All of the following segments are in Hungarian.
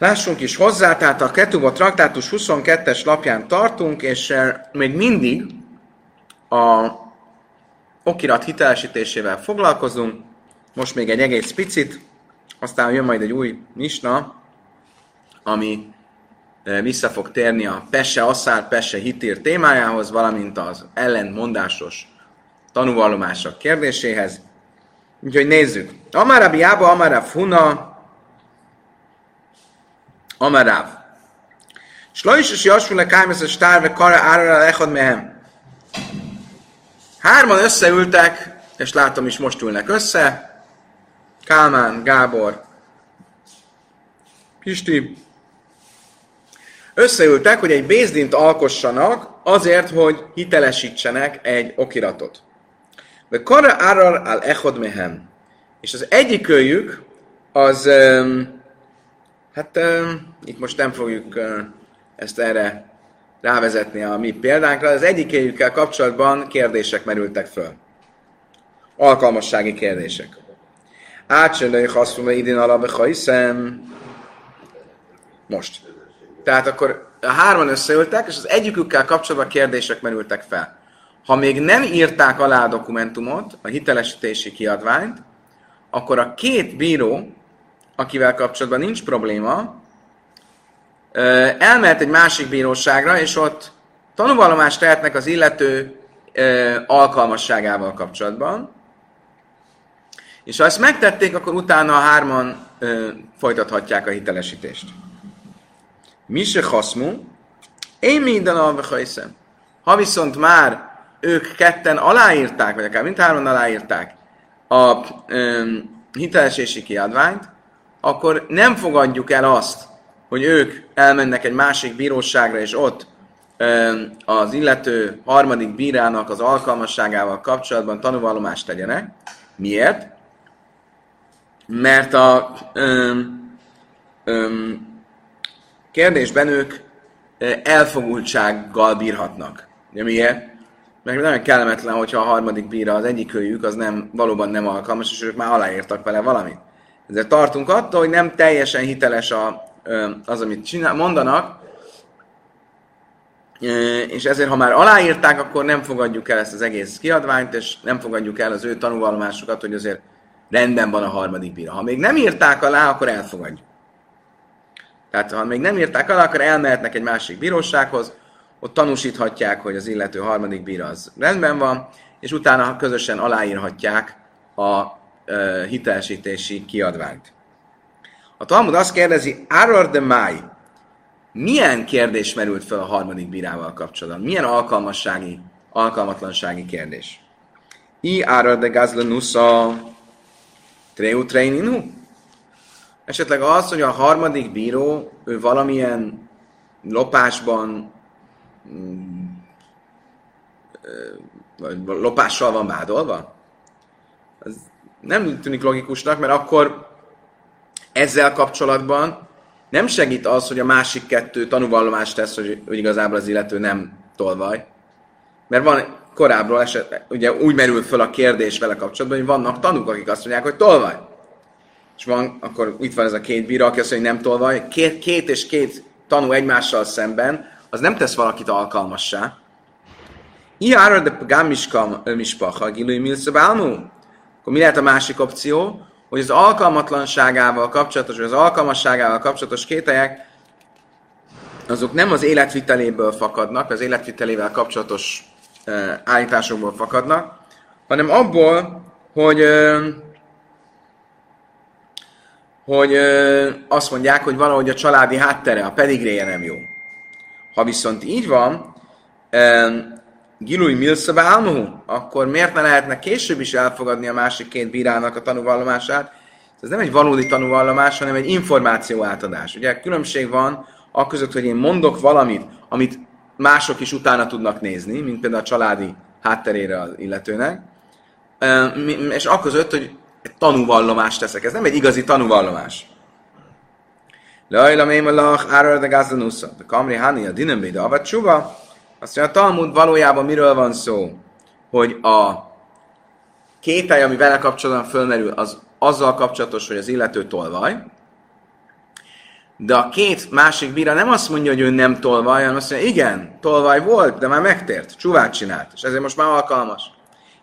Lássunk is hozzá, tehát a Ketubot traktátus 22-es lapján tartunk, és eh, még mindig a okirat hitelesítésével foglalkozunk. Most még egy egész picit, aztán jön majd egy új misna, ami eh, vissza fog térni a Pesse Asszár, Pesse Hitír témájához, valamint az ellentmondásos tanúvallomások kérdéséhez. Úgyhogy nézzük. Amarabi Ába, Amarav Huna, Amarav. Slajs és Jasfule Kájmesz a Stárve Kara Árara Echad Mehem. Hárman összeültek, és látom is most ülnek össze. Kálmán, Gábor, Pisti. Összeültek, hogy egy bézdint alkossanak azért, hogy hitelesítsenek egy okiratot. De Kara Árar al Echod Mehem. És az egyikőjük az um, Hát uh, itt most nem fogjuk uh, ezt erre rávezetni a mi példánkra. Az egyikéjükkel kapcsolatban kérdések merültek föl. Alkalmassági kérdések. Átsölői haszfuma idén alabeha hiszem. Most. Tehát akkor a hárman összeültek, és az egyikükkel kapcsolatban kérdések merültek fel. Ha még nem írták alá a dokumentumot, a hitelesítési kiadványt, akkor a két bíró akivel kapcsolatban nincs probléma, elmehet egy másik bíróságra, és ott tanúvallomást tehetnek az illető alkalmasságával kapcsolatban, és ha ezt megtették, akkor utána a hárman folytathatják a hitelesítést. Mi se haszmú, én minden alvehajszem. Ha viszont már ők ketten aláírták, vagy akár mindhárman aláírták a ö, hitelesítési kiadványt, akkor nem fogadjuk el azt, hogy ők elmennek egy másik bíróságra, és ott az illető harmadik bírának az alkalmasságával kapcsolatban tanúvallomást tegyenek. Miért? Mert a öm, öm, kérdésben ők elfogultsággal bírhatnak. De miért? Mert nagyon kellemetlen, hogyha a harmadik bíra, az egyik az nem, valóban nem alkalmas, és ők már aláírtak vele valamit. Ezért tartunk attól, hogy nem teljesen hiteles a, az, amit csinál, mondanak, és ezért, ha már aláírták, akkor nem fogadjuk el ezt az egész kiadványt, és nem fogadjuk el az ő tanúvallomásukat, hogy azért rendben van a harmadik bíra. Ha még nem írták alá, akkor elfogadjuk. Tehát ha még nem írták alá, akkor elmehetnek egy másik bírósághoz, ott tanúsíthatják, hogy az illető harmadik bíra az rendben van, és utána közösen aláírhatják a hitelesítési kiadványt. A Talmud azt kérdezi, Aror de Mai, milyen kérdés merült fel a harmadik bírával kapcsolatban? Milyen alkalmassági, alkalmatlansági kérdés? I Aror de Gazlenusa Treu Treininu? Esetleg az, hogy a harmadik bíró, ő valamilyen lopásban mm, lopással van vádolva? Az nem tűnik logikusnak, mert akkor ezzel kapcsolatban nem segít az, hogy a másik kettő tanúvallomást tesz, hogy, hogy igazából az illető nem tolvaj. Mert van korábbról eset, ugye úgy merül föl a kérdés vele kapcsolatban, hogy vannak tanúk, akik azt mondják, hogy tolvaj. És van, akkor itt van ez a két bíró, aki azt mondja, hogy nem tolvaj. Két, két és két tanú egymással szemben, az nem tesz valakit alkalmassá. Iára de gámiska mispacha, gilui milszabálmú akkor mi lehet a másik opció? Hogy az alkalmatlanságával kapcsolatos, vagy az alkalmasságával kapcsolatos kételyek, azok nem az életviteléből fakadnak, az életvitelével kapcsolatos uh, állításokból fakadnak, hanem abból, hogy hogy uh, azt mondják, hogy valahogy a családi háttere, a pedigréje nem jó. Ha viszont így van, Gilui Milszava Álmuhu, akkor miért ne lehetne később is elfogadni a másik két bírának a tanúvallomását? Ez nem egy valódi tanúvallomás, hanem egy információ átadás. Ugye különbség van a között, hogy én mondok valamit, amit mások is utána tudnak nézni, mint például a családi hátterére az illetőnek, és a között, hogy egy tanúvallomást teszek. Ez nem egy igazi tanúvallomás. Lajla mémalach, árar de gázdanusza. De kamri hani a dinambéda avat csuba, azt mondja, a Talmud valójában miről van szó? Hogy a kételj, ami vele kapcsolatban fölmerül, az azzal kapcsolatos, hogy az illető tolvaj, de a két másik bíra nem azt mondja, hogy ő nem tolvaj, hanem azt mondja, igen, tolvaj volt, de már megtért, csuvát csinált, és ezért most már alkalmas.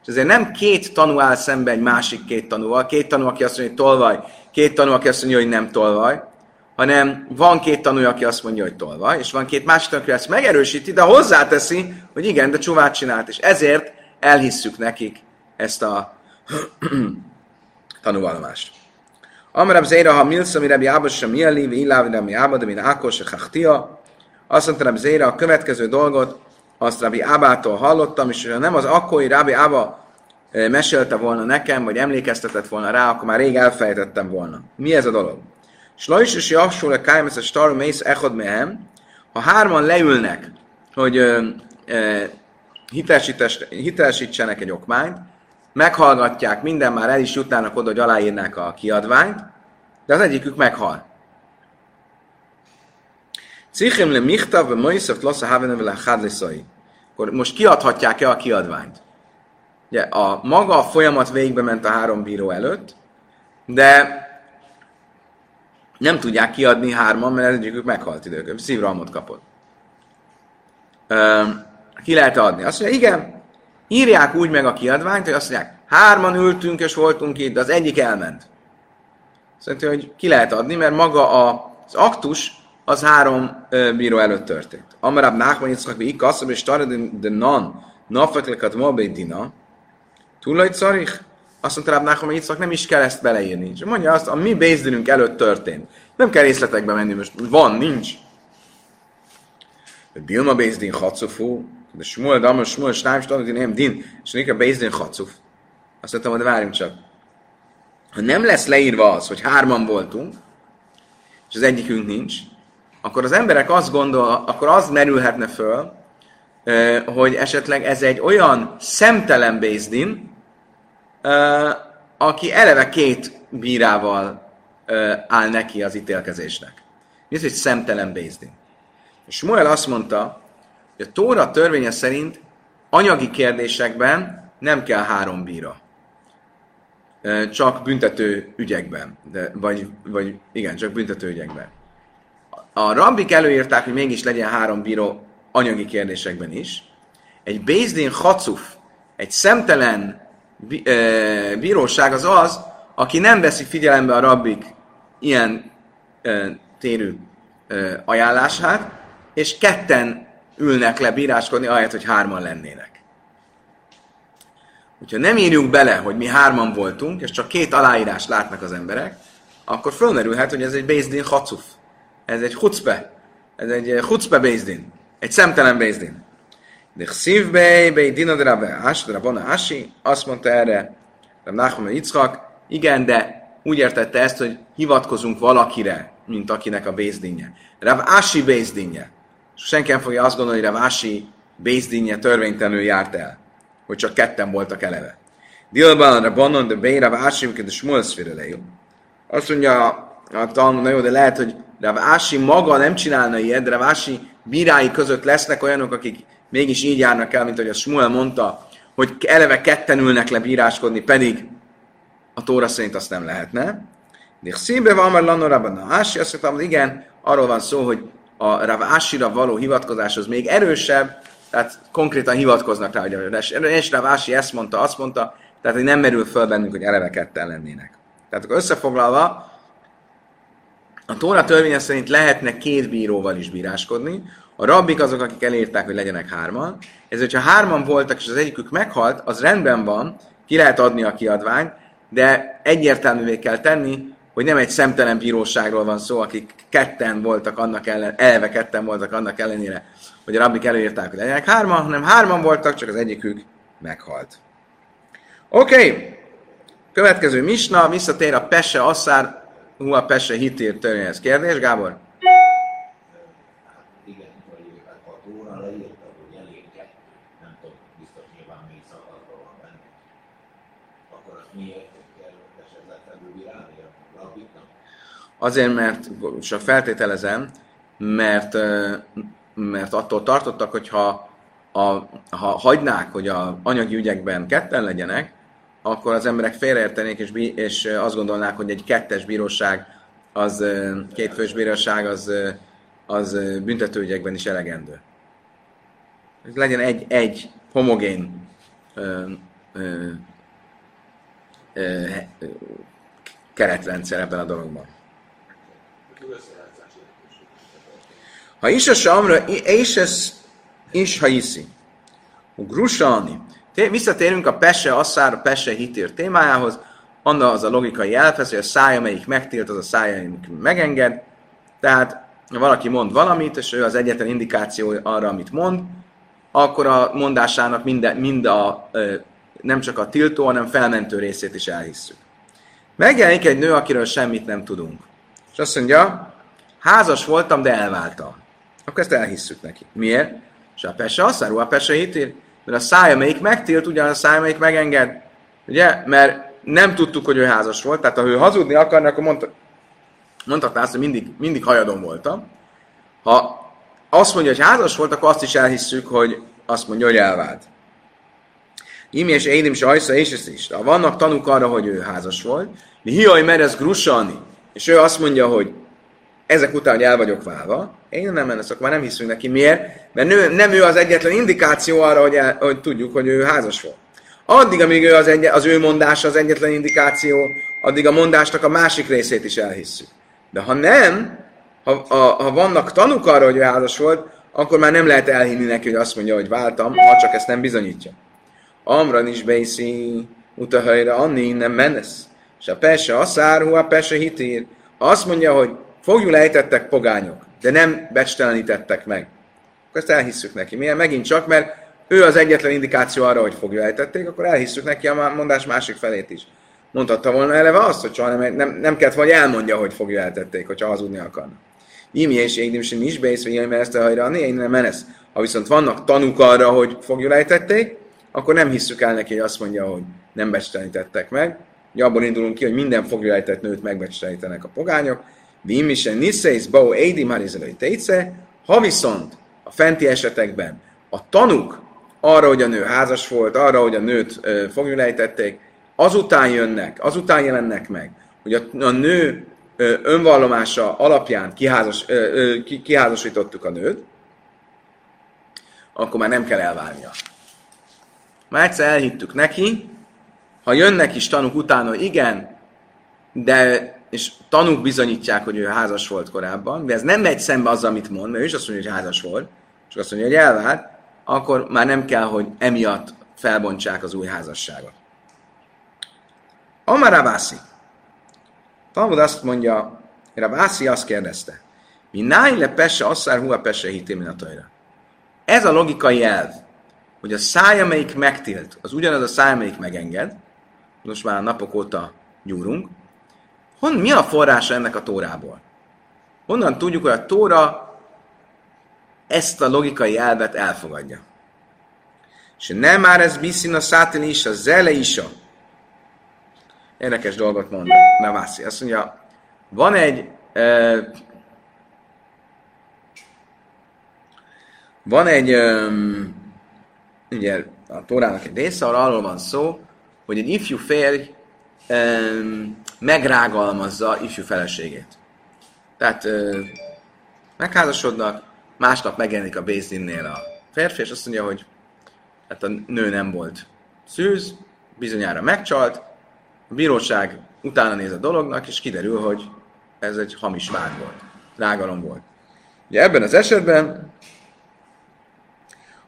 És ezért nem két tanú áll szembe egy másik két tanúval, két tanú, aki azt mondja, hogy tolvaj, két tanú, aki azt mondja, hogy nem tolvaj, hanem van két tanú, aki azt mondja, hogy tolvaj, és van két másik tanú, aki ezt megerősíti, de hozzáteszi, hogy igen, de csuvát csinált, és ezért elhisszük nekik ezt a tanúvallomást. Amarab Zéra, ha Milsza, mi Rabbi Ába sem Mieli, vi Illávi Rabbi Ába, de min Ákos, se Chachtia. Azt mondta Rabbi Zéra, a következő dolgot, azt Rabbi Ábától hallottam, és ha nem az akkori Rabbi Ába mesélte volna nekem, vagy emlékeztetett volna rá, akkor már rég elfejtettem volna. Mi ez a dolog? Slajs és Javsul a Kájmesz a Staru Mész Echod Mehem, ha hárman leülnek, hogy ö, ö, hitelesítsenek egy okmányt, meghallgatják, minden már el is jutnának oda, hogy aláírnák a kiadványt, de az egyikük meghal. Cichim le michtav, moiszöft losz a havenevel a Akkor most kiadhatják-e a kiadványt? Ugye a maga a folyamat végbe ment a három bíró előtt, de nem tudják kiadni hárman, mert egyikük meghalt időkön, szívralmot kapott. ki lehet adni? Azt mondja, igen, írják úgy meg a kiadványt, hogy azt mondják, hárman ültünk és voltunk itt, de az egyik elment. Szerintem, hogy ki lehet adni, mert maga a, az aktus az három ö, bíró előtt történt. Amarab Nachman Yitzchak Vik, Kasszab és de Nan, Nafeklekat Mabedina, Tulaj Carich, azt mondta Rab Nachman Yitzchak, nem is kell ezt beleírni. És mondja azt, a mi Bézdinünk előtt történt. Nem kell részletekbe menni, most van, nincs. Dilma Bézdin Hatsufú, de Shmuel Damar, Shmuel Shnaim, Shnaim, nem Din, és Nika Bézdin Hatsuf. Azt mondtam, hogy várjunk csak. Ha nem lesz leírva az, hogy hárman voltunk, és az egyikünk nincs, akkor az emberek azt gondol, akkor az merülhetne föl, hogy esetleg ez egy olyan szemtelen Bézdin, aki eleve két bírával áll neki az ítélkezésnek. Az, hogy szemtelen Bézdin? És Moel azt mondta, hogy a Tóra törvénye szerint anyagi kérdésekben nem kell három bíra. Csak büntető ügyekben. De, vagy, vagy igen, csak büntető ügyekben. A rabbik előírták, hogy mégis legyen három bíró anyagi kérdésekben is. Egy Bézdin Hacuf, egy szemtelen bíróság az az, aki nem veszi figyelembe a rabbik ilyen térű ajánlását, és ketten ülnek le bíráskodni, ahelyett, hogy hárman lennének. Hogyha nem írjuk bele, hogy mi hárman voltunk, és csak két aláírás látnak az emberek, akkor fölmerülhet, hogy ez egy Bézdin Hacuf. Ez egy chucpe. Ez egy chucpe Bézdin. Egy szemtelen Bézdin. De szívbe, be dina de rabbe ás, de rabona ási, azt mondta erre, de Nachman Yitzchak, igen, de úgy értette ezt, hogy hivatkozunk valakire, mint akinek a bézdinje. Rav Ási bézdinje. Senki nem fogja azt gondolni, hogy Rav Ási bézdinje törvénytelenül járt el, hogy csak ketten voltak eleve. Dilban a Bannon de Bein Rav Ási, de Smuel Azt mondja a Talmud, na jó, de lehet, hogy Rav Ási maga nem csinálna ilyet, de Rav Ási bírái között lesznek olyanok, akik mégis így járnak el, mint ahogy a Smuel mondta, hogy eleve ketten ülnek le bíráskodni, pedig a Tóra szerint azt nem lehetne. De színbe van már Lanorában a Ási, azt mondtam, igen, arról van szó, hogy a Rav Ásira való hivatkozás az még erősebb, tehát konkrétan hivatkoznak rá, hogy és Rav Ási ezt mondta, azt mondta, tehát hogy nem merül föl bennünk, hogy eleve ketten lennének. Tehát akkor összefoglalva, a Tóra törvénye szerint lehetne két bíróval is bíráskodni, a rabbik azok, akik elírták, hogy legyenek hárman. Ez, hogyha hárman voltak, és az egyikük meghalt, az rendben van, ki lehet adni a kiadványt, de egyértelművé kell tenni, hogy nem egy szemtelen bíróságról van szó, akik ketten voltak annak ellen, eleve ketten voltak annak ellenére, hogy a rabbik előírták, hogy legyenek hárman, hanem hárman voltak, csak az egyikük meghalt. Oké, okay. következő misna, visszatér a Pese Asszár, hú a Pese hitír törvényhez kérdés, Gábor? Azért, mert, csak feltételezem, mert, mert attól tartottak, hogy ha, a, ha hagynák, hogy a anyagi ügyekben ketten legyenek, akkor az emberek félreértenék, és, és azt gondolnák, hogy egy kettes bíróság az két fős bíróság az, az büntetőügyekben is elegendő. Ez legyen egy, egy homogén keretrendszer ebben a dologban. Ha is a samra, és ez is, ha iszi. Grusalni. Visszatérünk a Pese Asszár, a Pese Hitír témájához. Anna az a logikai elvhez, hogy a szája, amelyik megtilt, az a szája, amelyik megenged. Tehát, ha valaki mond valamit, és ő az egyetlen indikáció arra, amit mond, akkor a mondásának minden, mind a, nem csak a tiltó, hanem felmentő részét is elhisszük. Megjelenik egy nő, akiről semmit nem tudunk. És azt mondja, házas voltam, de elváltam. Akkor ezt elhisszük neki. Miért? És a pese asszáró, a pese hitér, mert a szája, melyik megtilt, ugyan a szája, melyik megenged. Ugye? Mert nem tudtuk, hogy ő házas volt, tehát ha ő hazudni akarna, akkor mondta, mondhatná azt, hogy mindig, mindig hajadon voltam. Ha azt mondja, hogy házas volt, akkor azt is elhisszük, hogy azt mondja, hogy elvált. Imi és Édim és Ajsza és ez is. Ha vannak tanúk arra, hogy ő házas volt, mi hiaj merez grusalni, és ő azt mondja, hogy ezek után, hogy el vagyok válva, én nem akkor már nem hiszünk neki. Miért? Mert nő, nem ő az egyetlen indikáció arra, hogy, el, hogy tudjuk, hogy ő házas volt. Addig, amíg ő az, egy, az ő mondása az egyetlen indikáció, addig a mondásnak a másik részét is elhisszük. De ha nem, ha, ha, ha vannak tanúk arra, hogy ő házas volt, akkor már nem lehet elhinni neki, hogy azt mondja, hogy váltam, ha csak ezt nem bizonyítja. Amran is beiszi, utahajra anni nem menesz. És a pese asszár, a pese hitír. Azt mondja, hogy fogjul ejtettek pogányok, de nem becstelenítettek meg. Akkor ezt elhisszük neki. Milyen? Megint csak, mert ő az egyetlen indikáció arra, hogy fogja ejtették, akkor elhisszük neki a mondás másik felét is. Mondhatta volna eleve azt, hogy soha nem, nem, nem kellett vagy elmondja, hogy fogja eltették, hogyha hazudni akarna. Imi és égdim sem is vagy ilyen ezt a hajra, én nem menesz. Ha viszont vannak tanúk arra, hogy fogjuk ejtették, akkor nem hisszük el neki, hogy azt mondja, hogy nem becstelenítettek meg. Ugye abból indulunk ki, hogy minden ejtett nőt megbecstelenítenek a pogányok. Vim is niszész, bau édi marizelői téce. Ha viszont a fenti esetekben a tanúk arra, hogy a nő házas volt, arra, hogy a nőt ejtették, azután jönnek, azután jelennek meg, hogy a, a nő önvallomása alapján kiházas, kiházasítottuk a nőt, akkor már nem kell elválnia. Már egyszer elhittük neki, ha jönnek is tanúk utána, igen, de és tanúk bizonyítják, hogy ő házas volt korábban, de ez nem megy szembe az, amit mond, mert ő is azt mondja, hogy házas volt, és azt mondja, hogy elvált, akkor már nem kell, hogy emiatt felbontsák az új házasságot. Amarabászi. Talmud azt mondja, Rabászi azt kérdezte, mi náj le pesse asszár hua pesse hitéminatajra. Ez a logikai elv, hogy a száj, amelyik megtilt, az ugyanaz a száj, amelyik megenged, most már napok óta gyúrunk, Hon, mi a forrása ennek a tórából? Honnan tudjuk, hogy a tóra ezt a logikai elvet elfogadja? És nem már ez biszin a szátin is, a zele is a. Érdekes dolgot mond Navászi. Azt mondja, van egy uh, van egy um, ugye a Tórának egy része, ahol arról van szó, hogy egy ifjú férj um, megrágalmazza ifjú feleségét. Tehát uh, megházasodnak, másnap megjelenik a Bézdinnél a férfi, és azt mondja, hogy hát a nő nem volt szűz, bizonyára megcsalt, a bíróság utána néz a dolognak, és kiderül, hogy ez egy hamis vád volt, rágalom volt. Ugye ebben az esetben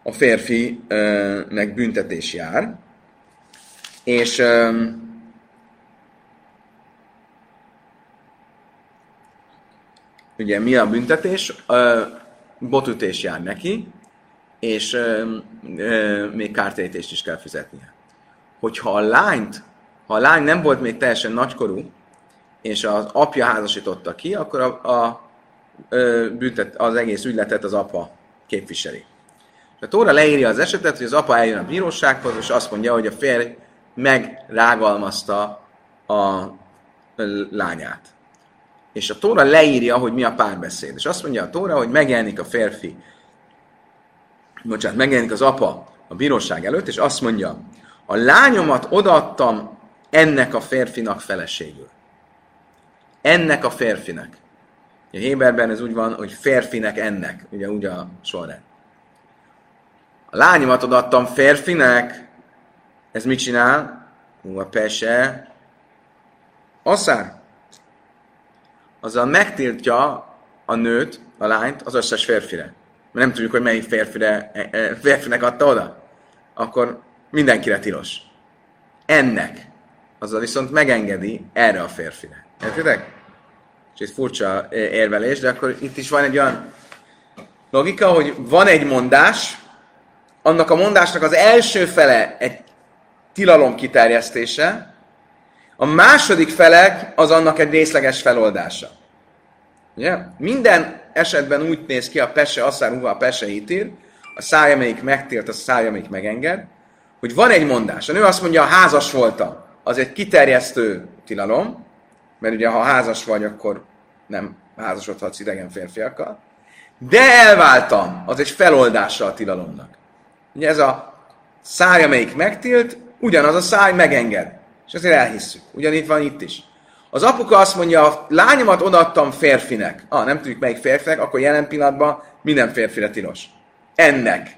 a férfinek büntetés jár, és ugye mi a büntetés? Botütés jár neki, és még kártérítést is kell fizetnie. Hogyha a lányt, ha a lány nem volt még teljesen nagykorú, és az apja házasította ki, akkor a, a, büntet, az egész ügyletet az apa képviseli. A Tóra leírja az esetet, hogy az apa eljön a bírósághoz, és azt mondja, hogy a férj megrágalmazta a lányát. És a Tóra leírja, hogy mi a párbeszéd. És azt mondja a Tóra, hogy megjelenik a férfi, bocsánat, megjelenik az apa a bíróság előtt, és azt mondja, a lányomat odaadtam ennek a férfinak feleségül. ennek a férfinek. A Héberben ez úgy van, hogy férfinek ennek, ugye úgy a sorrend. A lányomat odaadtam férfinek, ez mit csinál? Hú, a pese. Asszár. Azzal megtiltja a nőt, a lányt az összes férfire. Mert nem tudjuk, hogy melyik férfire, e, e, férfinek adta oda. Akkor mindenkire tilos. Ennek. Azzal viszont megengedi erre a férfire. Értitek? És ez furcsa e, érvelés, de akkor itt is van egy olyan logika, hogy van egy mondás, annak a mondásnak az első fele egy tilalom kiterjesztése, a második fele az annak egy részleges feloldása. Ugye? Minden esetben úgy néz ki a pese, asszár, a pese ítér, a száj, amelyik megtilt, a száj, amelyik megenged, hogy van egy mondás. A nő azt mondja, házas voltam, az egy kiterjesztő tilalom, mert ugye ha házas vagy, akkor nem házasodhatsz idegen férfiakkal. De elváltam, az egy feloldása a tilalomnak. Ugye ez a száj, amelyik megtilt, ugyanaz a száj megenged. És ezért elhisszük. Ugyanígy van itt is. Az apuka azt mondja, a lányomat odaadtam férfinek. Ah, nem tudjuk melyik férfinek, akkor jelen pillanatban minden férfire tilos. Ennek.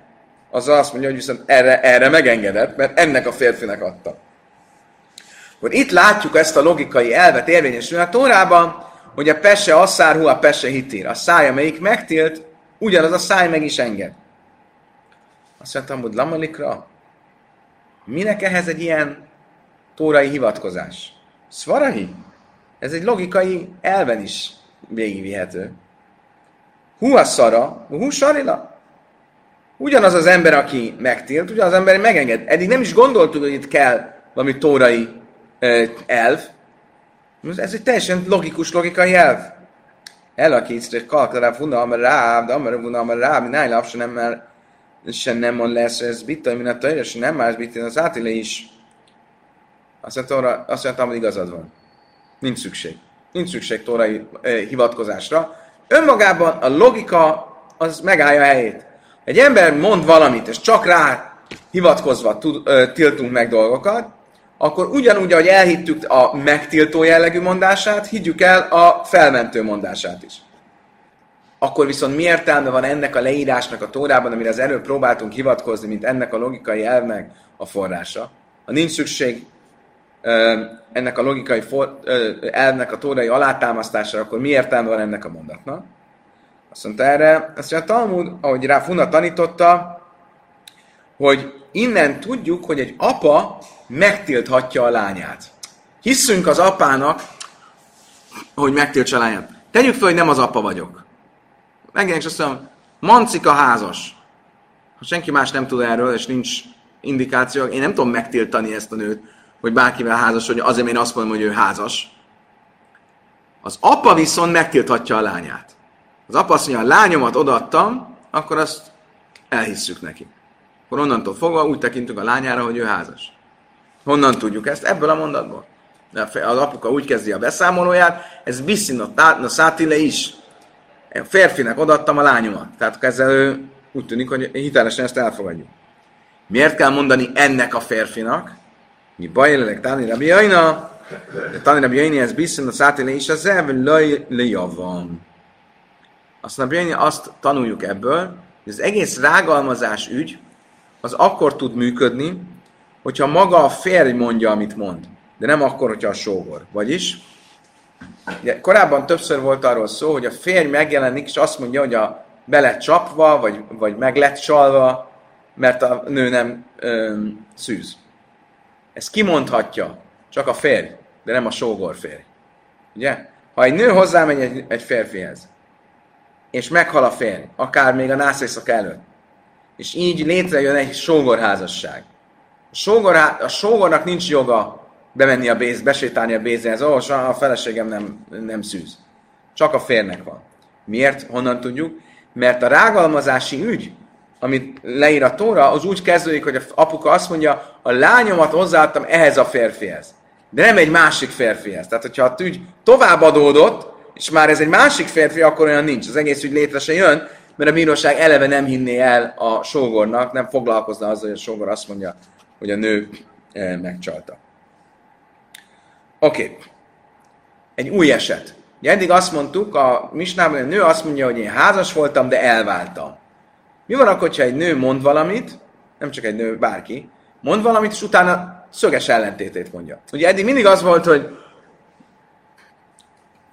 Az azt mondja, hogy viszont erre, erre megengedett, mert ennek a férfinek adta. Akkor itt látjuk ezt a logikai elvet érvényesülni a Tórában, hogy a pese asszárhu, a pese hitír. A száj, amelyik megtilt, ugyanaz a száj meg is enged. Azt mondtam, hogy lamalikra, minek ehhez egy ilyen tórai hivatkozás? Szvarahi? Ez egy logikai elven is végigvihető. Hú a szara, hú sarila. Ugyanaz az ember, aki megtilt, ugyanaz az ember megenged. Eddig nem is gondoltuk, hogy itt kell valami tórai uh, elv. Ez egy teljesen logikus, logikai elv. El a készre kalkra funa amar ráb, de amar funa amar ráb, nájlap se nem mer, se nem mond lesz ez bitta, mint a tajra, se nem más bitta, az átile is. Azt mondtam, azt hogy igazad van. Nincs szükség. Nincs szükség tórai eh, hivatkozásra. Önmagában a logika az megállja a helyét. Egy ember mond valamit, és csak rá hivatkozva tud, ö, tiltunk meg dolgokat, akkor ugyanúgy, ahogy elhittük a megtiltó jellegű mondását, higgyük el a felmentő mondását is. Akkor viszont mi értelme van ennek a leírásnak a tórában, amire az előbb próbáltunk hivatkozni, mint ennek a logikai elvnek a forrása? Ha nincs szükség ennek a logikai for, elvnek a tórai alátámasztására, akkor mi értelme van ennek a mondatnak? Azt mondta erre, azt mondja, a Talmud, ahogy rá Funa tanította, hogy innen tudjuk, hogy egy apa megtilthatja a lányát. Hiszünk az apának, hogy megtiltsa a lányát. Tegyük fel, hogy nem az apa vagyok. Megjelenik, azt mondom, Mancika házas. Ha senki más nem tud erről, és nincs indikáció, én nem tudom megtiltani ezt a nőt, hogy bárkivel házas, hogy azért én azt mondom, hogy ő házas. Az apa viszont megtilthatja a lányát. Az apa azt mondja, a lányomat odaadtam, akkor azt elhisszük neki. Akkor onnantól fogva úgy tekintünk a lányára, hogy ő házas. Honnan tudjuk ezt? Ebből a mondatból. Az apuka úgy kezdi a beszámolóját, ez biszin a szátile is. Férfinek odaadtam a lányomat. Tehát ezzel úgy tűnik, hogy hitelesen ezt elfogadjuk. Miért kell mondani ennek a férfinak? Mi baj lelek Tani Rabbi Jaina? Tani Rabbi Jaina, ez biszin a szátile is, az elven lejavam. Azt Rabbi azt tanuljuk ebből, hogy az egész rágalmazás ügy, az akkor tud működni, hogyha maga a férj mondja, amit mond, de nem akkor, hogyha a sógor. Vagyis, ugye, korábban többször volt arról szó, hogy a férj megjelenik, és azt mondja, hogy a be lett csapva, vagy, vagy meg lett csalva, mert a nő nem ö, szűz. Ezt kimondhatja csak a férj, de nem a sógor férj. Ugye? Ha egy nő hozzámegy egy, egy férfihez, és meghal a férj, akár még a nászészak előtt, és így létrejön egy sógorházasság. A, sógor, a sógornak nincs joga bemenni a béz, besétálni a bézéhez, ó, a feleségem nem, nem szűz. Csak a férnek van. Miért? Honnan tudjuk? Mert a rágalmazási ügy, amit leír a Tóra, az úgy kezdődik, hogy a apuka azt mondja, a lányomat hozzáadtam ehhez a férfihez. De nem egy másik férfihez. Tehát, hogyha a ügy tovább adódott, és már ez egy másik férfi, akkor olyan nincs. Az egész ügy létre se jön, mert a bíróság eleve nem hinné el a sógornak, nem foglalkozna azzal, hogy a sógor azt mondja, hogy a nő eh, megcsalta. Oké. Okay. egy új eset. Ugye eddig azt mondtuk, a misnában a nő azt mondja, hogy én házas voltam, de elváltam. Mi van akkor, ha egy nő mond valamit, nem csak egy nő, bárki, mond valamit, és utána szöges ellentétét mondja. Ugye eddig mindig az volt, hogy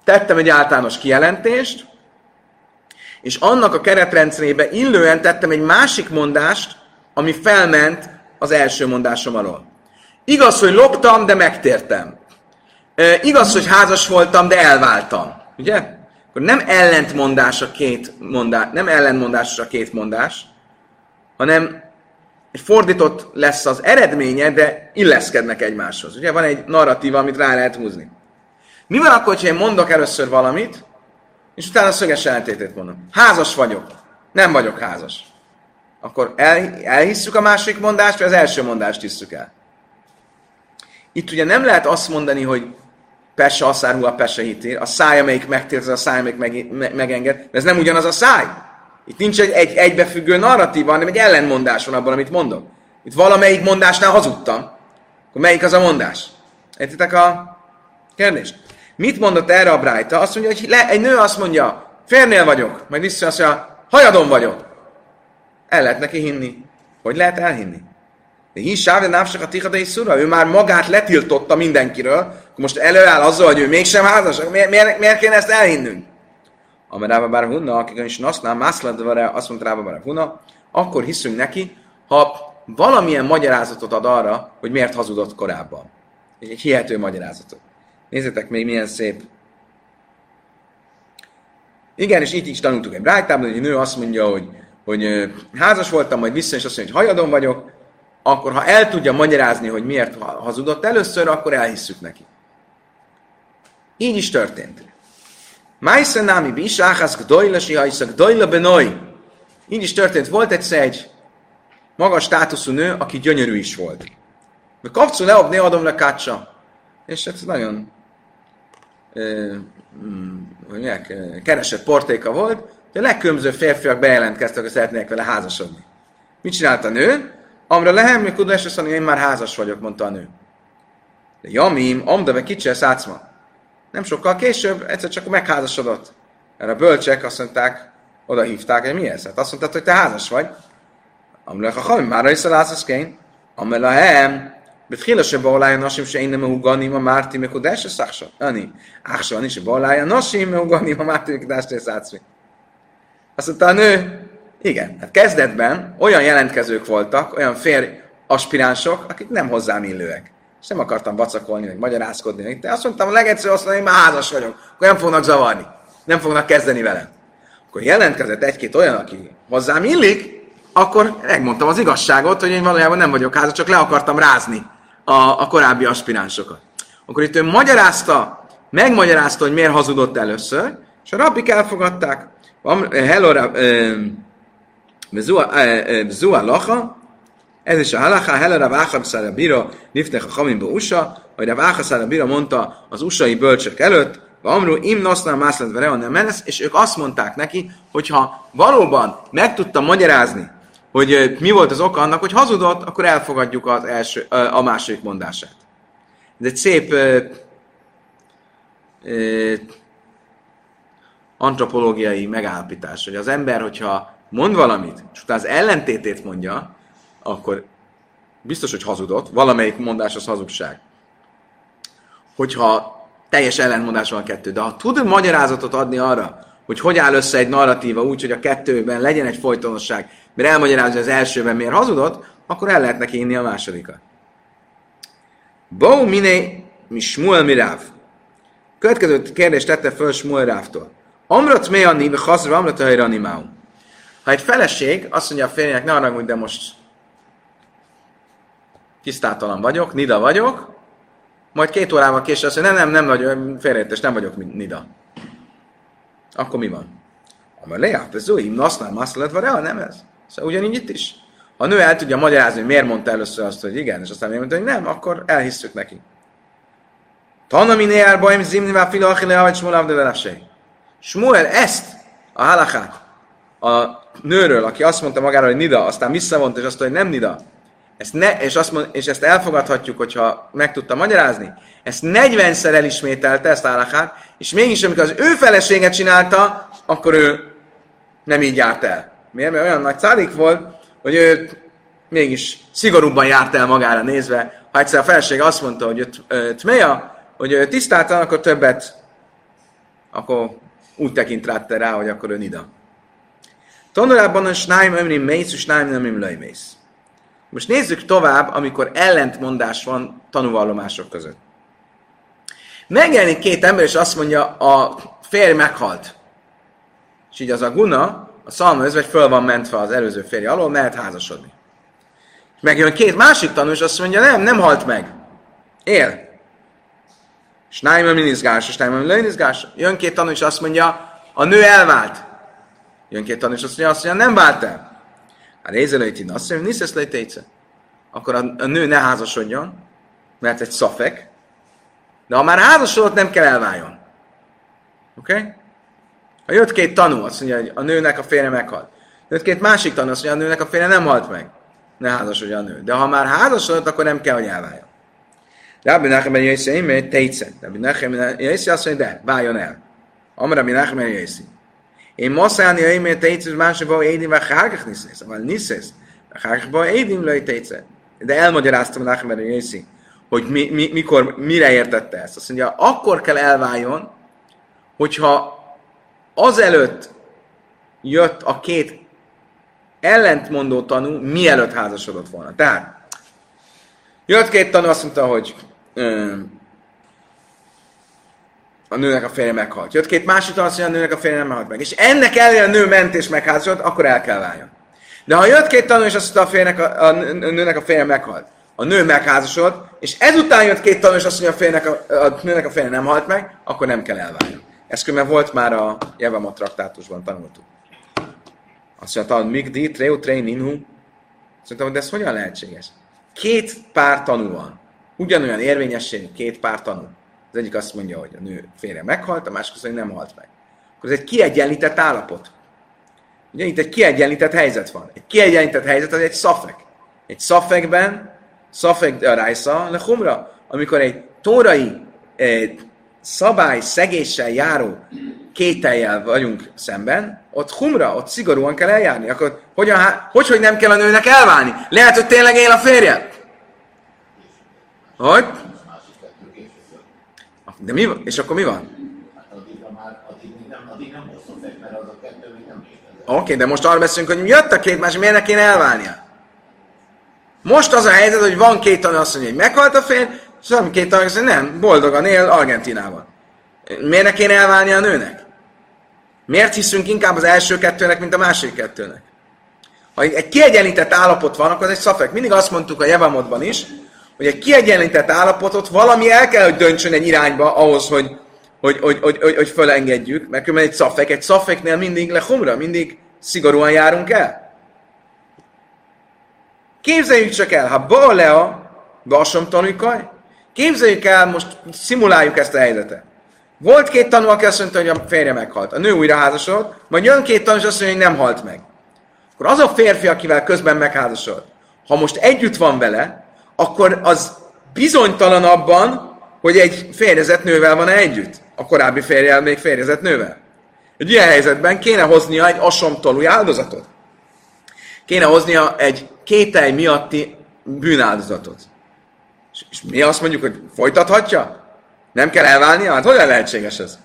tettem egy általános kijelentést, és annak a keretrendszerébe illően tettem egy másik mondást, ami felment az első mondásom alól. Igaz, hogy loptam, de megtértem. E, igaz, hogy házas voltam, de elváltam. Ugye? Akkor nem ellentmondás a két mondás, nem ellentmondás a két mondás, hanem fordított lesz az eredménye, de illeszkednek egymáshoz. Ugye van egy narratíva, amit rá lehet húzni. Mi van akkor, ha én mondok először valamit, és utána szöges ellentétét mondom. Házas vagyok. Nem vagyok házas. Akkor el, elhisszük a másik mondást, vagy az első mondást hisszük el? Itt ugye nem lehet azt mondani, hogy Pesse asszárhú a Pesse hitér, a száj, amelyik megtért, az a száj, amelyik meg, me, megenged, mert ez nem ugyanaz a száj. Itt nincs egy, egy egybefüggő narratíva, hanem egy ellenmondás van abban, amit mondok. Itt valamelyik mondásnál hazudtam. Akkor melyik az a mondás? Értitek a kérdést? Mit mondott erre a Brájta? Azt mondja, hogy le, egy nő azt mondja, férnél vagyok, majd vissza azt mondja, hajadon vagyok. El lehet neki hinni. Hogy lehet elhinni? De hi sávja návsak a tichadai szura, ő már magát letiltotta mindenkiről, most előáll azzal, hogy ő mégsem házas, miért, miért, miért kéne ezt elhinnünk? Amerába bár hunna, akik is nasznál, mászladvare, azt mondta rába bár hunna, akkor hiszünk neki, ha valamilyen magyarázatot ad arra, hogy miért hazudott korábban. Egy hihető magyarázatot. Nézzétek még milyen szép. Igen, és így is tanultuk egy brájtában, hogy egy nő azt mondja, hogy, hogy házas voltam, majd vissza, és azt mondja, hogy hajadon vagyok, akkor ha el tudja magyarázni, hogy miért hazudott először, akkor elhisszük neki. Így is történt. Májszen námi bisáhász gdojla sihaisza gdojla benoj. Így is történt. Volt egyszer egy magas státuszú nő, aki gyönyörű is volt. Kapcol leobni adom le kácsa. És ez nagyon mm, hogy mondják, keresett portéka volt, de a legkülönbözőbb férfiak bejelentkeztek, hogy szeretnék vele házasodni. Mit csinált a nő? Amra lehem, mi kudas, azt mondja, én már házas vagyok, mondta a nő. De jamim, amdave kicsi szátszma. Nem sokkal később egyszer csak megházasodott. Erre a bölcsek azt mondták, oda hívták, hogy mi ez? Hát azt mondtad, hogy te házas vagy. Amra ha már is a lászaszkén. Amra lehem, בתחילה שבעולה אנשים שאינם מהוגנים אמרתי מקודש עכשיו. אני. עכשיו אני שבעולה אנשים מהוגנים אמרתי מקודש עצמי. Azt mondta a nő, igen, hát kezdetben olyan jelentkezők voltak, olyan fér aspiránsok, akik nem hozzám illőek. És nem akartam bacakolni, meg magyarázkodni. De azt mondtam, a legegyszerűbb azt mondani, hogy már házas vagyok. Akkor nem fognak zavarni. Nem fognak kezdeni velem. Akkor jelentkezett egy-két olyan, aki hozzám illik, akkor megmondtam az igazságot, hogy én valójában nem vagyok házas, csak le akartam rázni a, a korábbi aspiránsokat. Akkor itt ő magyarázta, megmagyarázta, hogy miért hazudott először, és a rabbik elfogadták. Helora, Zua Lacha, ez is a halacha, Helora Váchab Szarabira, Niftech a Hamimba USA, hogy a Vácha Szarabira mondta az usai bölcsök előtt, Amru im nosznál mászlet vere nem menesz, és ők azt mondták neki, hogyha valóban meg tudta magyarázni, hogy mi volt az oka annak, hogy hazudott, akkor elfogadjuk az első, a második mondását. Ez egy szép antropológiai megállapítás, hogy az ember, hogyha mond valamit, és utána az ellentétét mondja, akkor biztos, hogy hazudott, valamelyik mondás az hazugság. Hogyha teljes ellentmondás van a kettő, de ha tud magyarázatot adni arra, hogy hogy áll össze egy narratíva úgy, hogy a kettőben legyen egy folytonosság, mert elmagyarázza, az elsőben miért hazudott, akkor el lehet neki inni a másodikat. Bó miné mi Smuel Miráv. Következő kérdést tette föl Smuel Rávtól. Amrat me anni, haszra amrat animáum. Ha egy feleség azt mondja a férjének, ne arra, de most tisztátalan vagyok, nida vagyok, majd két órával később azt mondja, nem, nem, nem vagyok, félreértés, nem vagyok nida. Akkor mi van? Amar lejárt, ez úgy, nasznál, maszlet, vagy nem ez? Szóval ugyanígy itt is. Ha a nő el tudja magyarázni, hogy miért mondta először azt, hogy igen, és aztán miért mondta, hogy nem, akkor elhisszük neki. Tanna minél bajm zimnivá fila achile vagy smulav de Smuel ezt a halachát a nőről, aki azt mondta magára, hogy nida, aztán visszavont, és azt mondta, hogy nem nida, ezt ne, és, azt mond, és ezt elfogadhatjuk, hogyha meg tudta magyarázni, ezt 40-szer elismételte, ezt állakát, és mégis amikor az ő felesége csinálta, akkor ő nem így járt el. Miért? Mert olyan nagy szárik volt, hogy ő mégis szigorúbban járt el magára nézve. Ha egyszer a felesége azt mondta, hogy tmeja, hogy ő tisztáltan, akkor többet, akkor úgy tekint rá, hogy akkor ő nida. Tanulában a snáim ömrim mész, és snáim ömrim löjmész. Most nézzük tovább, amikor ellentmondás van tanúvallomások között. Megjelenik két ember, és azt mondja, a férj meghalt. És így az a guna, a szalma özvegy föl van mentve az előző férj alól, mehet házasodni. És megjön két másik tanú, és azt mondja, nem, nem halt meg. Él. És nájm a minizgás, és nájm a minizgás. Jön két tanú, és azt mondja, a nő elvált. Jön két tanú, és azt mondja, azt mondja nem vált el. Nézelőjtin azt mondja, niszesz lejtéce. Akkor a, a, nő ne házasodjon, mert egy szafek, de ha már házasodott, nem kell elváljon. Oké? Okay? Ha jött két tanú, azt mondja, hogy a nőnek a férje meghalt. Jött két másik tanú, azt mondja, a nőnek a férje nem halt meg. Ne házasodjon a nő. De ha már házasodott, akkor nem kell, hogy elváljon. Rabbi Nachman Jöjszi, mert tejtszen. Rabbi Nachman Jöjszi azt mondja, de váljon el. Amra Rabbi Nachman Jöjszi. Én maszáni én mert tejtszen, másik bau édim, vagy hárgach niszesz. Vagy niszesz. Hárgach bau édim, lőj tejtszen. De elmagyaráztam Nachman Jöjszi, hogy mi, mi, mikor, mire értette ezt. Azt mondja, akkor kell elváljon, hogyha azelőtt jött a két ellentmondó tanú, mielőtt házasodott volna. Tehát jött két tanú, azt mondta, hogy ö, a nőnek a férje meghalt. Jött két másik azt mondja, a nőnek a férje nem halt meg. És ennek ellenére a nő ment és megházasodott, akkor el kell váljon. De ha jött két tanú, és azt mondta, a, férnek, a, a nőnek a férje meghalt, a nő megházasodott, és ezután jött két tanú, és azt mondja, a, férnek a, a nőnek a férje nem halt meg, akkor nem kell elváljon. Ezt különben volt már a Jevama traktátusban, tanultuk. Azt mondta, hogy Migdi, Treu, Trei, Ninhu. Azt mondta, hogy de ez hogyan lehetséges? Két pár tanú van. Ugyanolyan érvényességű két pár tanú. Az egyik azt mondja, hogy a nő férje meghalt, a másik azt mondja, hogy nem halt meg. Akkor ez egy kiegyenlített állapot. Ugye itt egy kiegyenlített helyzet van. Egy kiegyenlített helyzet az egy szafek. Egy szafekben, szafek rájsza, le humra, amikor egy tórai egy szabály szegéssel járó kételjel vagyunk szemben, ott humra, ott szigorúan kell eljárni. Akkor hogyan, hogy, hogy nem kell a nőnek elválni? Lehet, hogy tényleg él a férje? Hogy? De mi van? És akkor mi van? Oké, okay, de most arra beszélünk, hogy jött a két más, miért ne kéne elválnia? Most az a helyzet, hogy van két tanú, azt mondja, hogy meghalt a férj, Szóval két tanú, hogy nem, boldogan él Argentinában. Miért ne kéne elválni a nőnek? Miért hiszünk inkább az első kettőnek, mint a másik kettőnek? Ha egy kiegyenlített állapot van, akkor ez egy szafek. Mindig azt mondtuk a Jevamodban is, hogy egy kiegyenlített állapotot valami el kell, hogy döntsön egy irányba ahhoz, hogy, hogy, hogy, hogy, hogy, hogy fölengedjük, mert különben egy szafek, egy szafeknél mindig lehumra, mindig szigorúan járunk el. Képzeljük csak el, ha Baalea, Basom tanulkaj, Képzeljük el, most szimuláljuk ezt a helyzetet. Volt két tanú, aki azt mondta, hogy a férje meghalt. A nő újra házasodott, majd jön két tanú, és azt mondja, hogy nem halt meg. Akkor az a férfi, akivel közben megházasodott, ha most együtt van vele, akkor az bizonytalan abban, hogy egy férjezett nővel van -e együtt. A korábbi férjel még férjezett nővel. Egy ilyen helyzetben kéne hoznia egy asomtolúj áldozatot. Kéne hoznia egy kételj miatti bűnáldozatot. És, mi azt mondjuk, hogy folytathatja? Nem kell elválnia? Hát hogyan lehetséges ez?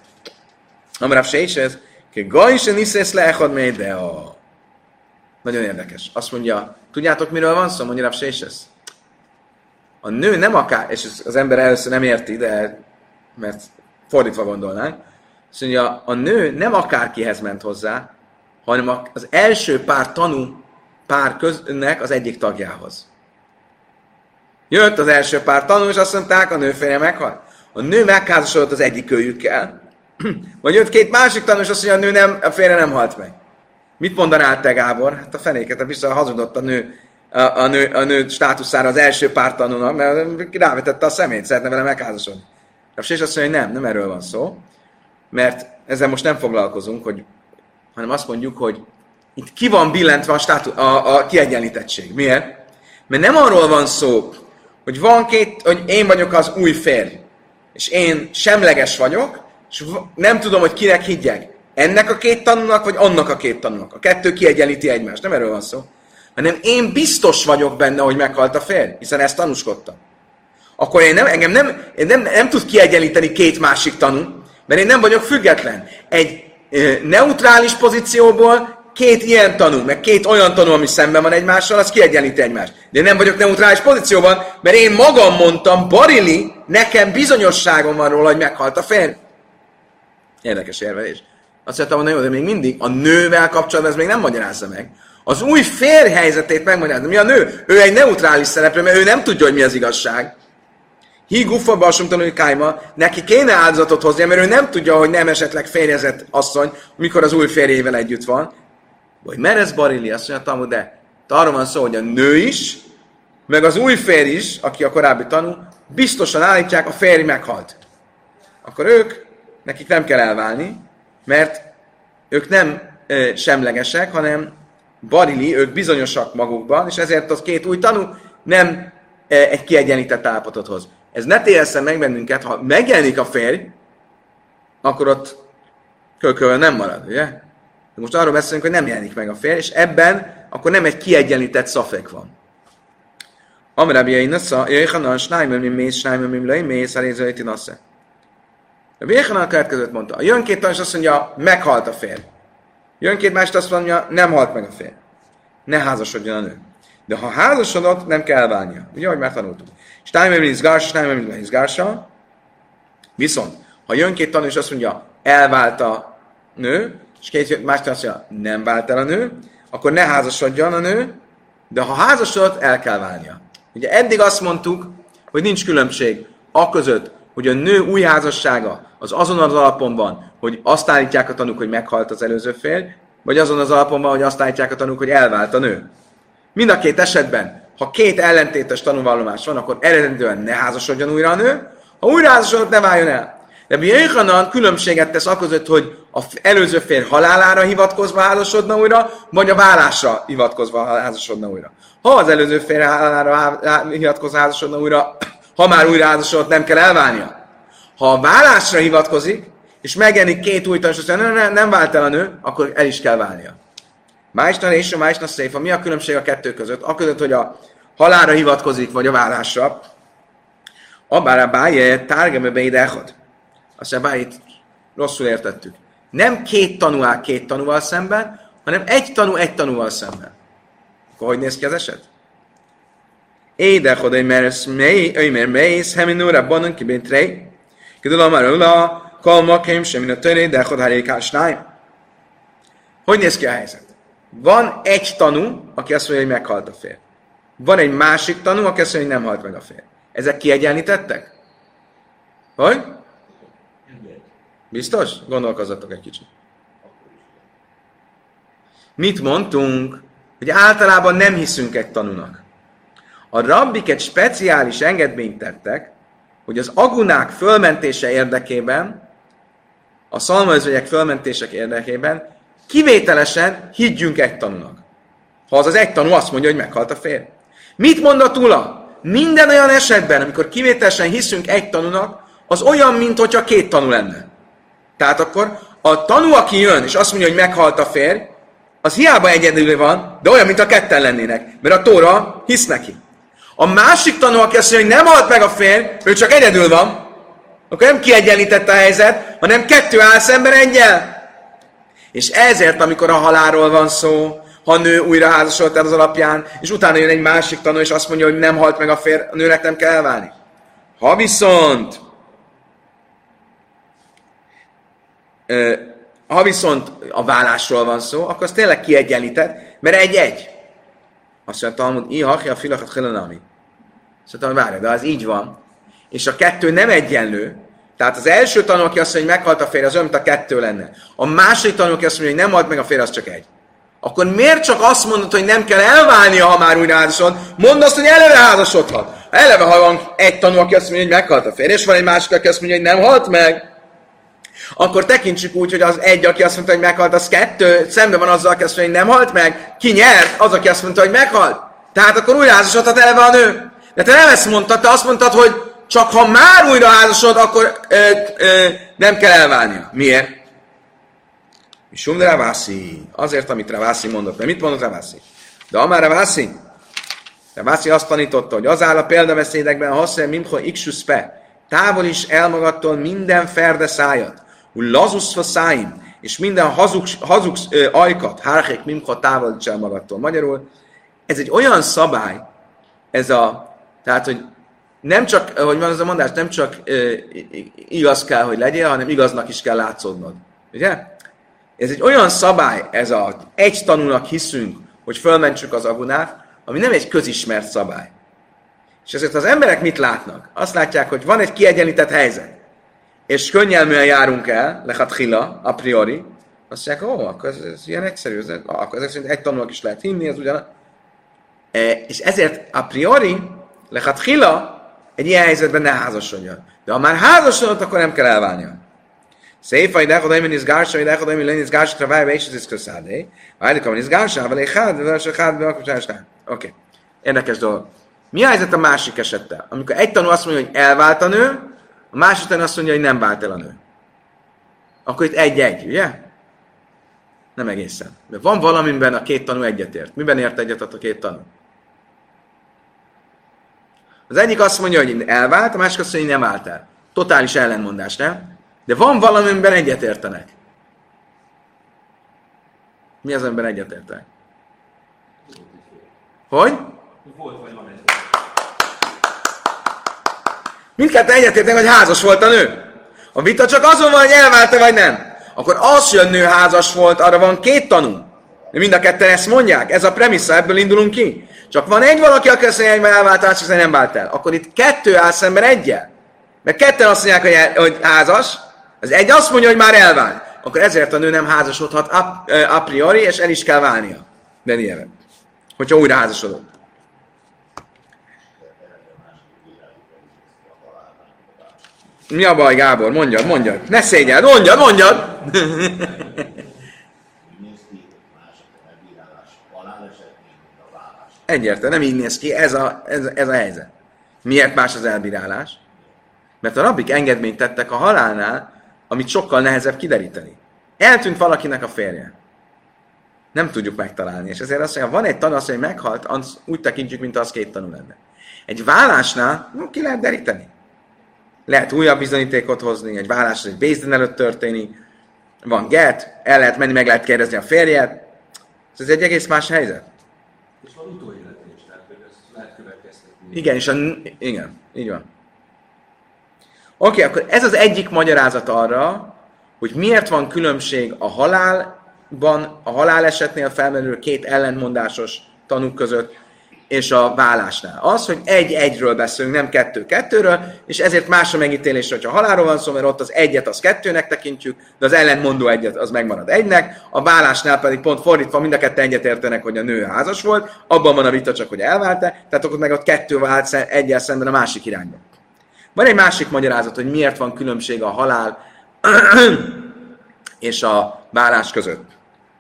Amráv se is ez. Gaj se niszesz leechad de a... Nagyon érdekes. Azt mondja, tudjátok miről van szó? Mondja Rav ez. A nő nem akár, és az ember először nem érti, de mert fordítva gondolnánk, azt mondja, a nő nem akárkihez ment hozzá, hanem az első pár tanú pár köznek az egyik tagjához. Jött az első pár tanul, és azt mondták, a nő férje meghalt. A nő megházasodott az egyik őjükkel, vagy jött két másik tanul, és azt mondja, a nő nem, a férje nem halt meg. Mit mondanál te, Gábor? Hát a fenéket, a vissza hazudott a nő, a, a, nő, a nő státuszára az első pár tanulnak, mert rávetette a szemét, szeretne vele megházasodni. A és azt mondja, hogy nem, nem erről van szó, mert ezzel most nem foglalkozunk, hogy, hanem azt mondjuk, hogy itt ki van billentve a, státu, a, a kiegyenlítettség. Miért? Mert nem arról van szó, hogy van két, hogy én vagyok az új férj, és én semleges vagyok, és nem tudom, hogy kinek higgyek. Ennek a két tanulnak, vagy annak a két tanulnak. A kettő kiegyenlíti egymást. Nem erről van szó. Hanem én biztos vagyok benne, hogy meghalt a férj, hiszen ezt tanúskodtam. Akkor én nem, engem nem, én nem, nem tud kiegyenlíteni két másik tanú, mert én nem vagyok független. Egy e, neutrális pozícióból két ilyen tanú, meg két olyan tanú, ami szemben van egymással, az kiegyenlíti egymást. De én nem vagyok neutrális pozícióban, mert én magam mondtam, Barili, nekem bizonyosságom van róla, hogy meghalt a férj. Érdekes érvelés. Azt mondtam, hogy jó, de még mindig a nővel kapcsolatban ez még nem magyarázza meg. Az új férj helyzetét megmagyarázza. Mi a nő? Ő egy neutrális szereplő, mert ő nem tudja, hogy mi az igazság. Hi guffa basumtanul kájma, neki kéne áldozatot hozni, mert ő nem tudja, hogy nem esetleg férjezett asszony, mikor az új férjével együtt van. Vagy merez barili, azt mondja, de arról van szó, hogy a nő is, meg az új férj is, aki a korábbi tanú, biztosan állítják, a férj meghalt. Akkor ők, nekik nem kell elválni, mert ők nem ö, semlegesek, hanem barili, ők bizonyosak magukban, és ezért az két új tanú nem ö, egy kiegyenlített állapotot hoz. Ez ne téjeszen meg bennünket, ha megjelenik a férj, akkor ott kölkölön nem marad, ugye? De most arról beszélünk, hogy nem jelenik meg a férj, és ebben akkor nem egy kiegyenlített szafek van. Amrabi Jainasza, Jöjjhanan, Snájmer, mi mész, Snájmer, mi lej, mész, elézőjti nasze. A Jöjjhanan a következőt mondta. A jön két tanús azt mondja, meghalt a férj. Jön két másik azt mondja, nem halt meg a férj. Ne házasodjon a nő. De ha házasodott, nem kell elválnia. Ugye, ahogy már tanultuk. Steinmer izgársa, Steinmer izgársa. Viszont, ha jön két tanú és azt mondja, elvált a nő, és két más azt mondja, nem vált el a nő, akkor ne házasodjon a nő, de ha házasodott, el kell válnia. Ugye eddig azt mondtuk, hogy nincs különbség a között, hogy a nő új házassága az azon az alapon van, hogy azt állítják a tanúk, hogy meghalt az előző férj, vagy azon az alapon van, hogy azt állítják a tanúk, hogy elvált a nő. Mind a két esetben, ha két ellentétes tanúvallomás van, akkor eredetően ne házasodjon újra a nő, ha újra házasodott, ne váljon el. De Jöjjhanan különbséget tesz a között, hogy az előző férj halálára hivatkozva házasodna újra, vagy a vállásra hivatkozva házasodna újra. Ha az előző férj halálára hivatkozva házasodna újra, ha már újra házasodott, nem kell elválnia. Ha a vállásra hivatkozik, és megjelenik két új tanús, nem, nem, nem vált el a nő, akkor el is kell válnia. Májsna és a májsna széfa. Mi a különbség a kettő között? A között, hogy a halára hivatkozik, vagy a vállásra. Abár a báje tárgeme be ide Azt mondja, bájét rosszul értettük. Nem két tanú áll két tanúval szemben, hanem egy tanú egy tanúval szemben. Akkor hogy néz ki az eset? Édechod, hogy mert mész, heminúra banon kibintrei, kidul már ula, kalmakim, semmi a töré, de harékásnáj. Hogy néz ki a helyzet? Van egy tanú, aki azt mondja, hogy meghalt a férj. Van egy másik tanú, aki azt mondja, hogy nem halt meg a férj. Ezek kiegyenlítettek? Hogy? Biztos? Gondolkozzatok egy kicsit. Mit mondtunk? Hogy általában nem hiszünk egy tanúnak. A rabbik egy speciális engedményt tettek, hogy az agunák fölmentése érdekében, a szalmaözvegyek fölmentések érdekében kivételesen higgyünk egy tanúnak. Ha az az egy tanú azt mondja, hogy meghalt a férj. Mit mond a Tula? Minden olyan esetben, amikor kivételesen hiszünk egy tanúnak, az olyan, mint hogyha két tanú lenne. Tehát akkor a tanú, aki jön, és azt mondja, hogy meghalt a férj, az hiába egyedül van, de olyan, mint a ketten lennének. Mert a Tóra hisz neki. A másik tanú, aki azt mondja, hogy nem halt meg a férj, ő csak egyedül van, akkor nem kiegyenlített a helyzet, hanem kettő áll szemben egyel. És ezért, amikor a halálról van szó, ha a nő újra házasodott el az alapján, és utána jön egy másik tanú, és azt mondja, hogy nem halt meg a férj, a nőnek nem kell elválni. Ha viszont ha viszont a vállásról van szó, akkor az tényleg kiegyenlített, mert egy-egy. Azt mondja, Talmud, ihaki a filakat hilanami. Azt mondta, várj, de az így van. És a kettő nem egyenlő, tehát az első tanul, aki azt mondja, hogy meghalt a férj, az olyan, mint a kettő lenne. A második tanul, aki azt mondja, hogy nem halt meg a férj, az csak egy. Akkor miért csak azt mondod, hogy nem kell elválnia, ha már újra házasod? Mondd azt, hogy eleve házasodhat. Eleve, ha van egy tanul, aki azt mondja, hogy meghalt a férj, és van egy másik, aki azt mondja, hogy nem halt meg, akkor tekintsük úgy, hogy az egy, aki azt mondta, hogy meghalt, az kettő, szemben van azzal, aki azt mondja, hogy nem halt meg, ki nyert, az, aki azt mondta, hogy meghalt. Tehát akkor újra házasodhat eleve a nő. De te nem ezt mondtad, te azt mondtad, hogy csak ha már újra házasod, akkor ö, ö, nem kell elválnia. Miért? Misum de Ravászi. Azért, amit Ravászi mondott. Mert mit mondott Ravászi? De amár Ravászi, Ravászi azt tanította, hogy az áll a példabeszédekben, ha használ mimcho iksuszpe, távol is el magadtól minden ferde szájat, úgy lazuszva száim, és minden hazug, hazug ö, ajkat, hárhék mimcho távolíts el magadtól. Magyarul ez egy olyan szabály, ez a, tehát, hogy nem csak, hogy van az a mondás, nem csak ö, igaz kell, hogy legyél, hanem igaznak is kell látszódnod. Ugye? Ez egy olyan szabály, ez a egy tanulnak hiszünk, hogy fölmentsük az agunát, ami nem egy közismert szabály. És ezért az emberek mit látnak? Azt látják, hogy van egy kiegyenlített helyzet, és könnyelműen járunk el, lechat hila, a priori, azt mondják, ó, akkor ez, ez ilyen egyszerű, ez, akkor ezek szerint egy tanulnak is lehet hinni, ez ugyan. E, és ezért a priori, lechat hila, egy ilyen helyzetben ne házasodjon. De ha már házasodott, akkor nem kell elválnia. Széfa idech odaim nizgársa, idech odaim lenni nizgársa, travájba és ez közszádé. Várjuk, hogy nizgársa, vagy egy hád, vagy egy hád, vagy egy. Oké. Érdekes dolog. Mi a helyzet a másik esettel? Amikor egy tanú azt mondja, hogy elvált a nő, a másik tanú azt mondja, hogy nem vált el a nő. Akkor itt egy-egy, ugye? Nem egészen. De van valamiben a két tanú egyetért. Miben ért egyet a két tanú? Az egyik azt mondja, hogy elvált, a másik azt mondja, hogy nem vált el. Totális ellenmondás, nem? De van valamiben egyetértenek. Mi az, amiben egyetértenek? Hogy? Volt vagy van egy. Mindketten egyetértenek, hogy házas volt a nő. A vita csak azon van, hogy elvált-e vagy nem. Akkor az, hogy a nő házas volt, arra van két tanú. De mind a ketten ezt mondják. Ez a premissza, ebből indulunk ki. Csak van egy valaki, aki azt mondja, hogy elvált, másik nem vált el. Akkor itt kettő áll szemben egyel. Mert ketten azt mondják, hogy, el, hogy házas, az egy azt mondja, hogy már elvált. Akkor ezért a nő nem házasodhat a, a priori, és el is kell válnia. Benieve. Hogyha újra házasodott. Mi a baj, Gábor? Mondjad, mondjad. Ne szégyeld, mondjad, mondjad! Egyértelműen nem így néz ki, ez a, ez, ez a helyzet. Miért más az elbírálás? Mert a rabbik engedményt tettek a halálnál, amit sokkal nehezebb kideríteni. Eltűnt valakinek a férje. Nem tudjuk megtalálni. És ezért azt mondja, van egy tanú, hogy meghalt, az úgy tekintjük, mint az két tanú lenne. Egy vállásnál ki lehet deríteni. Lehet újabb bizonyítékot hozni, egy vállás egy Bézdin előtt történik, van get, el lehet menni, meg lehet kérdezni a férjet. Ez egy egész más helyzet. És van utóélet is, tehát ezt lehet következtetni. Igen, és a, igen, így van. Oké, okay, akkor ez az egyik magyarázat arra, hogy miért van különbség a halálban, a halálesetnél felmerülő két ellentmondásos tanúk között, és a vállásnál. Az, hogy egy-egyről beszélünk, nem kettő-kettőről, és ezért más a megítélés, hogyha halálról van szó, mert ott az egyet az kettőnek tekintjük, de az ellentmondó egyet az megmarad egynek, a vállásnál pedig pont fordítva mind a kettő egyet értenek, hogy a nő házas volt, abban van a vita csak, hogy elvált-e, tehát akkor meg ott kettő vált egyel szemben a másik irányba. Van egy másik magyarázat, hogy miért van különbség a halál és a vállás között.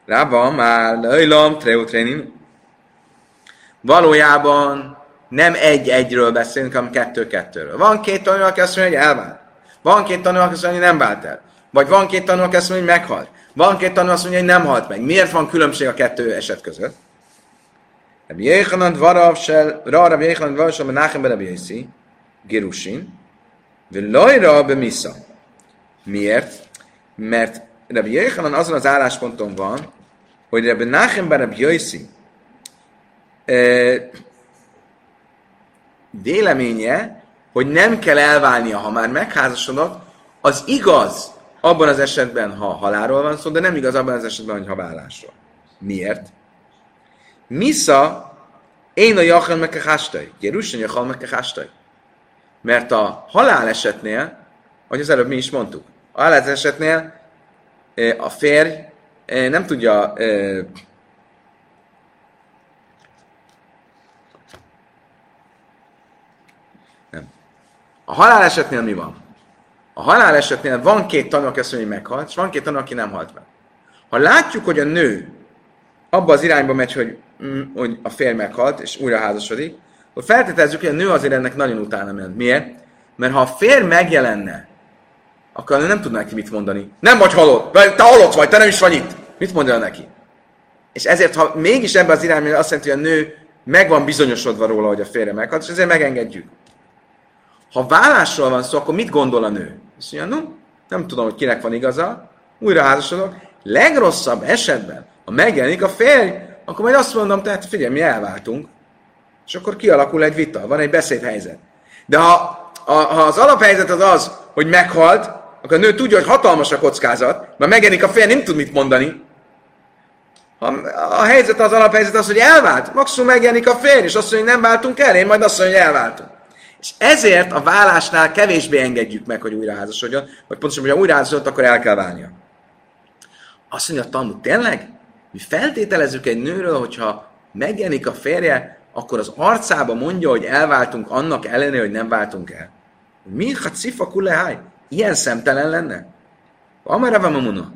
Rába már lejlam treutrénin. Valójában nem egy-egyről beszélünk, hanem kettő-kettőről. Van két tanul, aki azt mondja, hogy elvált. Van két tanul, aki azt mondja, hogy nem vált el. Vagy van két tanul, aki azt mondja, hogy meghalt. Van két tanul, azt mondja, hogy nem halt meg. Miért van különbség a kettő eset között? Rabbi Yechanan varav sel, ra Rabbi Yechanan varav sel, Menachem Rabbi Yossi, Gerusin, Lajra be misza. Miért? Mert Rabbi Yechanan azon az állásponton van, hogy Rabbi Nachem Rabbi Yossi véleménye, hogy nem kell elválnia, ha már megházasodott, az igaz abban az esetben, ha halálról van szó, de nem igaz abban az esetben, hogy ha vállásról. Miért? Misza, én a jachal hástai. Jerusán jachal hástai. Mert a halálesetnél, ahogy az előbb mi is mondtuk, a halálesetnél a férj nem tudja A halálesetnél mi van? A halálesetnél van két tanú, aki azt mondja, hogy meghalt, és van két tanú, aki nem halt meg. Ha látjuk, hogy a nő abba az irányba megy, hogy mm, hogy a férj meghalt, és újra házasodik, akkor feltételezzük, hogy a nő azért ennek nagyon utána ment. Miért? Mert ha a férj megjelenne, akkor nem tudná neki mit mondani. Nem vagy halott, te halott vagy, te nem is vagy itt. Mit mondja neki? És ezért, ha mégis ebbe az irányba azt jelenti, hogy a nő meg van bizonyosodva róla, hogy a férje meghalt, és ezért megengedjük. Ha vállásról van szó, akkor mit gondol a nő? Azt mondja, no, nem tudom, hogy kinek van igaza, újra házasodok. Legrosszabb esetben, ha megjelenik a férj, akkor majd azt mondom, tehát figyelj, mi elváltunk, és akkor kialakul egy vita, van egy beszédhelyzet. De ha, ha, ha az alaphelyzet az az, hogy meghalt, akkor a nő tudja, hogy hatalmas a kockázat, mert megjelenik a férj, nem tud mit mondani. Ha a helyzet az alaphelyzet az, hogy elvált, maximum megjelenik a férj, és azt mondja, hogy nem váltunk el, én majd azt mondja, hogy elváltunk. És ezért a vállásnál kevésbé engedjük meg, hogy újraházasodjon, vagy pontosan, hogy ha újraházasodott, akkor el kell válnia. Azt mondja a Talmud, tényleg? Mi feltételezzük egy nőről, hogyha megjelenik a férje, akkor az arcába mondja, hogy elváltunk annak ellenére, hogy nem váltunk el. Mi ha cifa kuleháj? Ilyen szemtelen lenne? Amara Mamuna.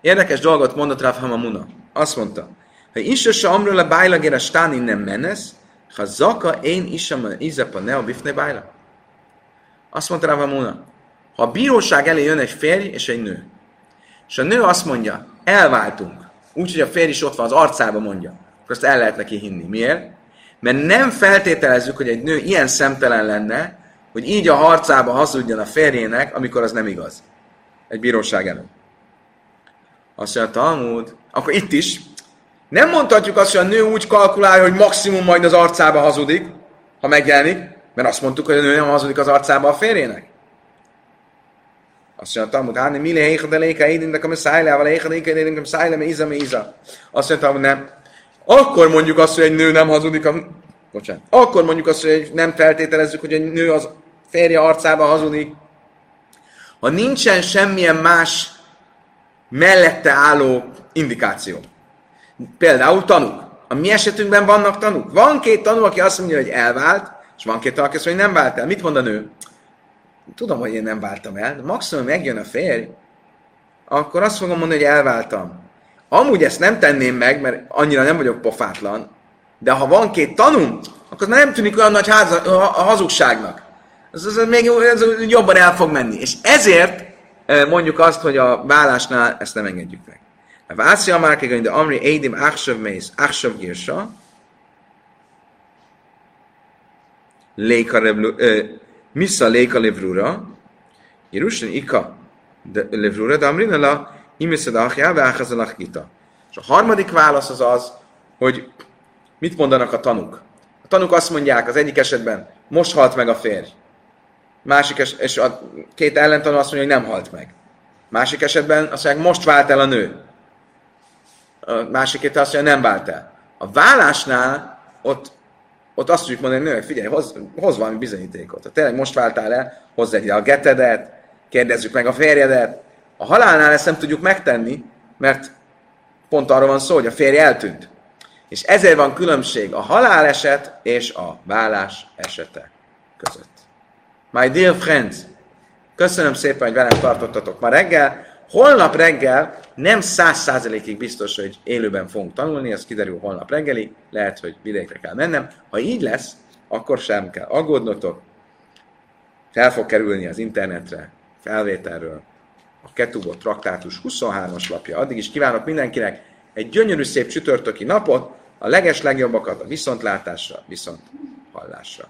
Érdekes dolgot mondott Rav Hamamuna. Azt mondta, ha isöse amről a bájlagére stán innen menesz, ha zaka én isam a izepa ne a bifne bájla. Azt mondta Rav Hamamuna, ha a bíróság elé jön egy férj és egy nő, és a nő azt mondja, elváltunk, úgyhogy a férj is ott van, az arcába mondja, akkor azt el lehet neki hinni. Miért? Mert nem feltételezzük, hogy egy nő ilyen szemtelen lenne, hogy így a harcába hazudjon a férjének, amikor az nem igaz. Egy bíróság előtt. Azt mondja, Talmud, akkor itt is, nem mondhatjuk azt, hogy a nő úgy kalkulálja, hogy maximum majd az arcába hazudik, ha megjelenik, mert azt mondtuk, hogy a nő nem hazudik az arcába a férjének. Azt mondja, Talmud, hát mi léhéka de léka édintek a messzájlával, léhéka léka édintek a messzájlával, íza, íza. Azt mondja, hogy nem. Akkor mondjuk azt, hogy egy nő nem hazudik a... Bocsánat. Akkor mondjuk azt, hogy nem feltételezzük, hogy egy nő az férje arcába hazudik. Ha nincsen semmilyen más mellette álló indikáció. Például tanúk. A mi esetünkben vannak tanúk. Van két tanú, aki azt mondja, hogy elvált, és van két tanú, aki azt hogy nem vált el. Mit mond a nő? Tudom, hogy én nem váltam el, de maximum megjön a férj, akkor azt fogom mondani, hogy elváltam. Amúgy ezt nem tenném meg, mert annyira nem vagyok pofátlan, de ha van két tanú, akkor nem tűnik olyan nagy háza, a hazugságnak. Ez, ez, ez még ez jobban el fog menni. És ezért mondjuk azt, hogy a vállásnál ezt nem engedjük meg. Vászi a márkega, de Amri Édim Achsav Mész, Achsav Girsa, Léka Missa Léka Levrura, Jerushan Ika Levrura, de Amrina la Imiszed Achjá, Váhazalach Gita. És a harmadik válasz az az, hogy mit mondanak a tanuk. A tanuk azt mondják az egyik esetben, most halt meg a férj. Másik es- és a két ellentanú azt mondja, hogy nem halt meg. Másik esetben azt mondják, most vált el a nő. A másik két azt mondja, nem vált el. A vállásnál ott, ott azt tudjuk mondani, hogy nő, figyelj, hoz, hoz valami bizonyítékot. Ha tényleg most váltál el, hozzá egy a getedet, kérdezzük meg a férjedet. A halálnál ezt nem tudjuk megtenni, mert pont arról van szó, hogy a férj eltűnt. És ezért van különbség a haláleset és a vállás esete között. My dear friends, köszönöm szépen, hogy velem tartottatok ma reggel. Holnap reggel nem száz százalékig biztos, hogy élőben fogunk tanulni, ez kiderül holnap reggeli, lehet, hogy vidékre kell mennem. Ha így lesz, akkor sem kell aggódnotok, fel fog kerülni az internetre, felvételről, a Ketubot traktátus 23-as lapja. Addig is kívánok mindenkinek egy gyönyörű szép csütörtöki napot, a leges legjobbakat a viszontlátásra, viszont hallásra.